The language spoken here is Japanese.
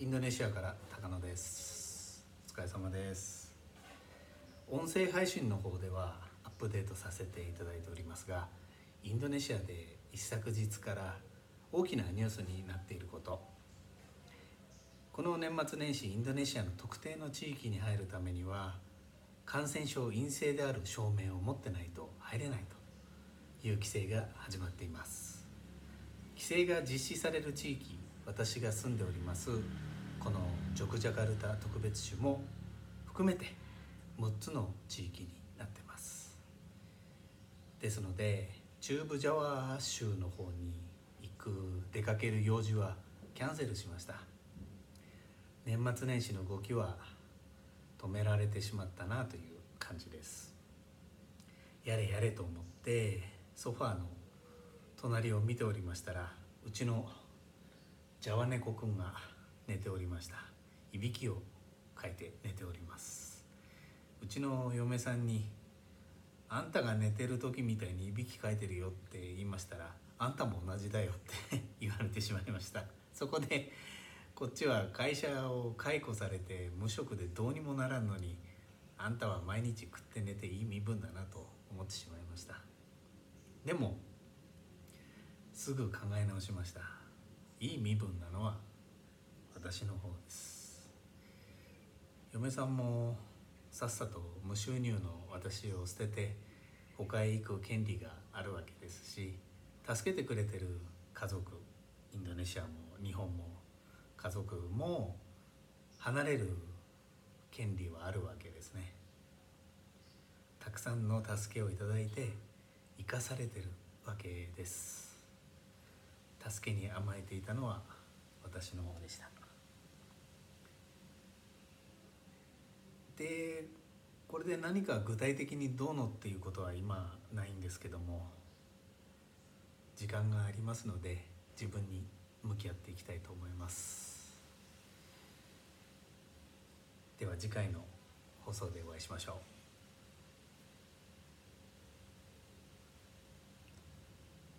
インドネシアから高野です。お疲れ様です。音声配信の方ではアップデートさせていただいておりますがインドネシアで一昨日から大きなニュースになっていること。この年末年始インドネシアの特定の地域に入るためには感染症陰性である証明を持ってないと入れないという規制が始まっています。規制が実施される地域私が住んでおりますこのジョクジャカルタ特別州も含めて6つの地域になってます。ですので中部ジャワ州の方に行く出かける用事はキャンセルしました。年末年始の動きは止められてしまったなという感じです。やれやれと思ってソファーの隣を見ておりましたらうちのジャワネコくんが寝ておりました。いびきをかいて寝ております。うちの嫁さんに「あんたが寝てる時みたいにいびきかいてるよ」って言いましたら「あんたも同じだよ」って 言われてしまいました。そこでこっちは会社を解雇されて無職でどうにもならんのにあんたは毎日食って寝ていい身分だなと思ってしまいました。でもすぐ考え直しました。いい身分なのは私の方です。嫁さんもさっさと無収入の私を捨てて他へ行く権利があるわけですし助けてくれてる家族インドネシアも日本も家族も離れる権利はあるわけですね。たくさんの助けをいただいて生かされてるわけです。助けに甘えていたのは私の方でした。でこれで何か具体的にどうのっていうことは今ないんですけども時間がありますので自分に向き合っていきたいと思います。では次回の放送でお会いしましょう。